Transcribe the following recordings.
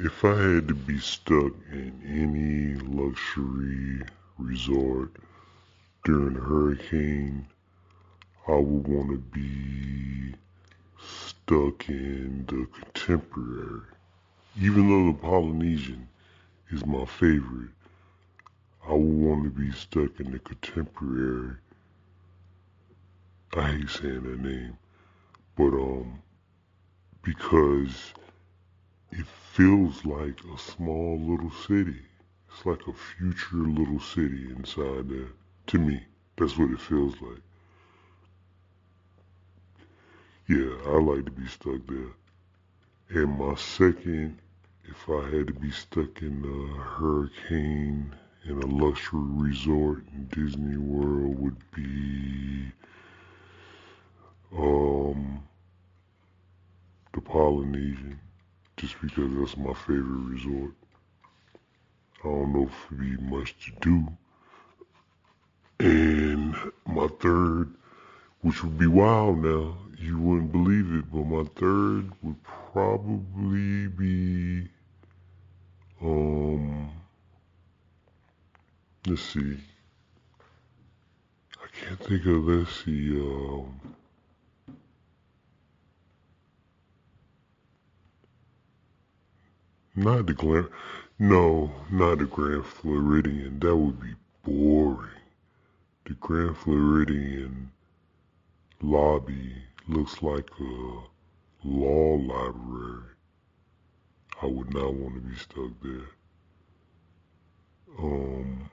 If I had to be stuck in any luxury resort during a hurricane, I would want to be stuck in the contemporary. Even though the Polynesian is my favorite, I would want to be stuck in the contemporary. I hate saying that name, but um, because it feels like a small little city. It's like a future little city inside there. To me, that's what it feels like. Yeah, I like to be stuck there. And my second, if I had to be stuck in a hurricane in a luxury resort in Disney World, would be um the Polynesian, just because that's my favorite resort. I don't know if it'd be much to do. And my third, which would be wild now, you wouldn't believe it, but my third would probably be, um, let's see. I can't think of, let's see, um, not the Grand, no, not the Grand Floridian. That would be boring. The Grand Floridian lobby looks like a law library. I would not want to be stuck there. Um,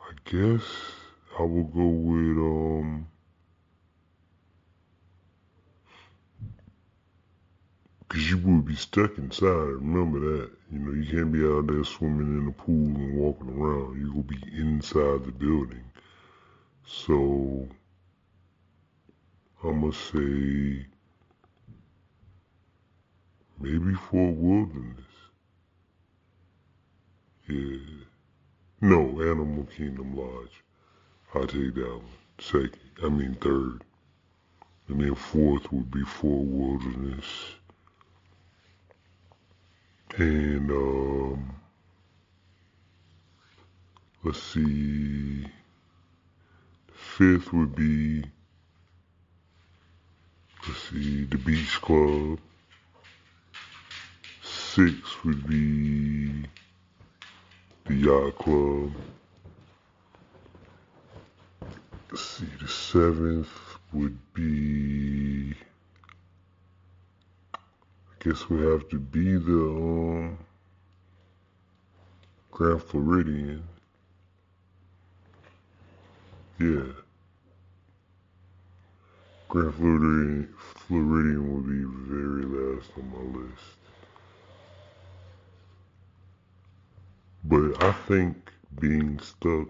I guess I will go with um. Cause you would be stuck inside. Remember that. You know, you can't be out there swimming in the pool and walking around. You will be inside the building. So I'm gonna say maybe Fort Wilderness. Yeah. No, Animal Kingdom Lodge. I'll take that one. Second, I mean third. And then fourth would be Fort Wilderness. And um let's see fifth would be let's see the beach club. Sixth would be the yacht club. Let's see the seventh would be guess we have to be the um Grand Floridian. Yeah. Grand Floridian, Floridian will be very last on my list. But I think being stuck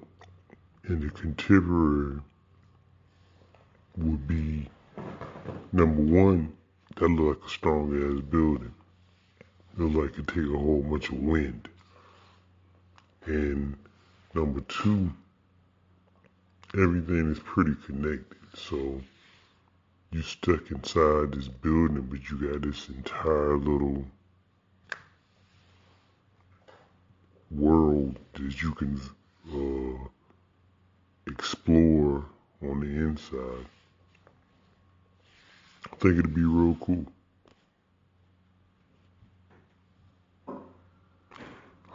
in the contemporary would be number one, that look like a strong ass building. It look like it take a whole bunch of wind. And number two, everything is pretty connected. So you stuck inside this building, but you got this entire little world that you can uh, explore on the inside. I think it'd be real cool.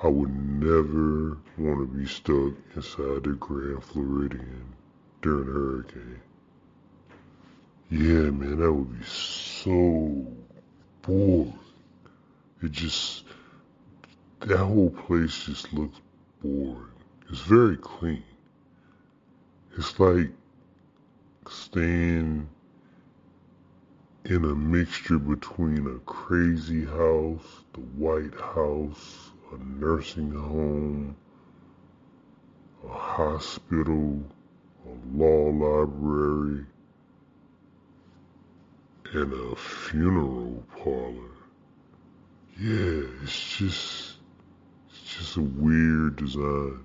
I would never want to be stuck inside the Grand Floridian during a hurricane. Yeah, man, that would be so boring. It just, that whole place just looks boring. It's very clean. It's like staying in a mixture between a crazy house, the White House, a nursing home, a hospital, a law library, and a funeral parlor. Yeah, it's just, it's just a weird design.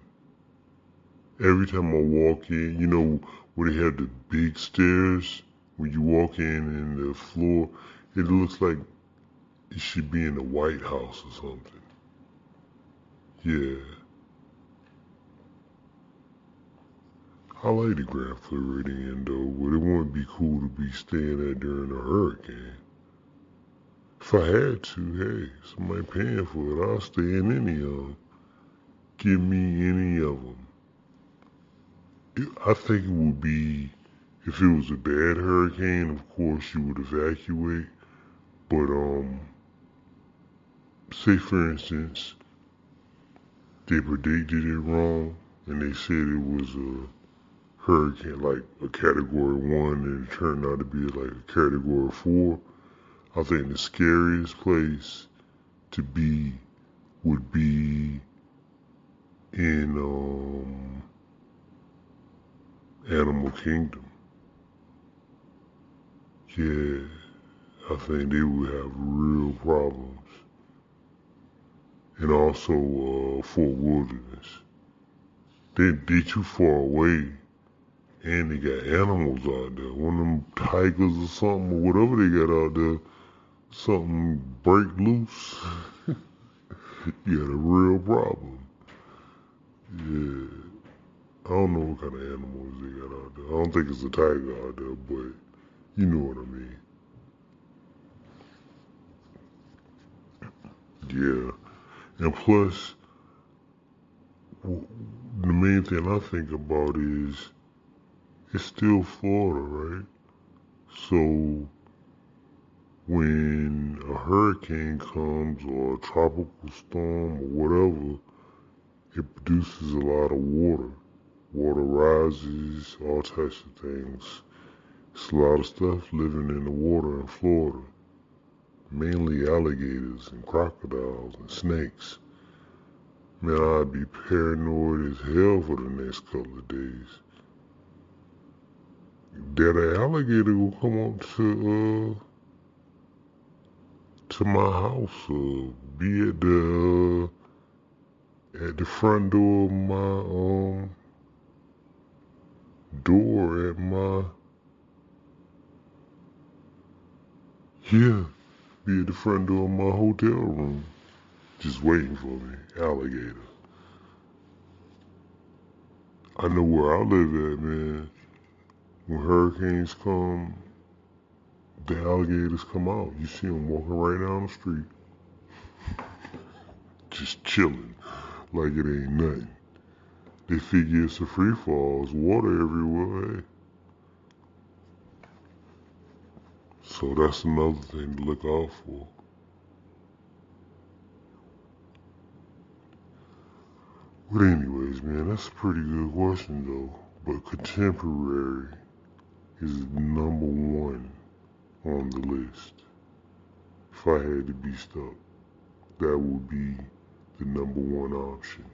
Every time I walk in, you know, where they have the big stairs, when you walk in and the floor, it looks like it should be in the White House or something. Yeah. I like the Grand Floridian though, but it wouldn't be cool to be staying there during a hurricane. If I had to, hey, somebody paying for it, I'll stay in any of them. Give me any of them. I think it would be, if it was a bad hurricane, of course you would evacuate. But, um, say for instance, they predicted it wrong and they said it was a hurricane, like a category one, and it turned out to be like a category four. I think the scariest place to be would be in um, Animal Kingdom. Yeah, I think they would have real problems. And also uh, Fort Wilderness. They they too far away and they got animals out there. One of them tigers or something or whatever they got out there something break loose, you got a real problem. Yeah. I don't know what kind of animals they got out there. I don't think it's a tiger out there, but you know what I mean. Yeah. And plus, the main thing I think about is it's still Florida, right? So when a hurricane comes or a tropical storm or whatever, it produces a lot of water. Water rises, all types of things. It's a lot of stuff living in the water in Florida. Mainly alligators and crocodiles and snakes. Man, I'd be paranoid as hell for the next couple of days. That alligator will come up to uh to my house or be at the uh, at the front door of my um door at my yeah be at the front door of my hotel room just waiting for me alligator I know where I live at man when hurricanes come the alligators come out. You see them walking right down the street. Just chilling like it ain't nothing. They figure it's a free fall. There's water everywhere. So that's another thing to look out for. But anyways, man, that's a pretty good question though. But contemporary is number one on the list. If I had to be stuck, that would be the number one option.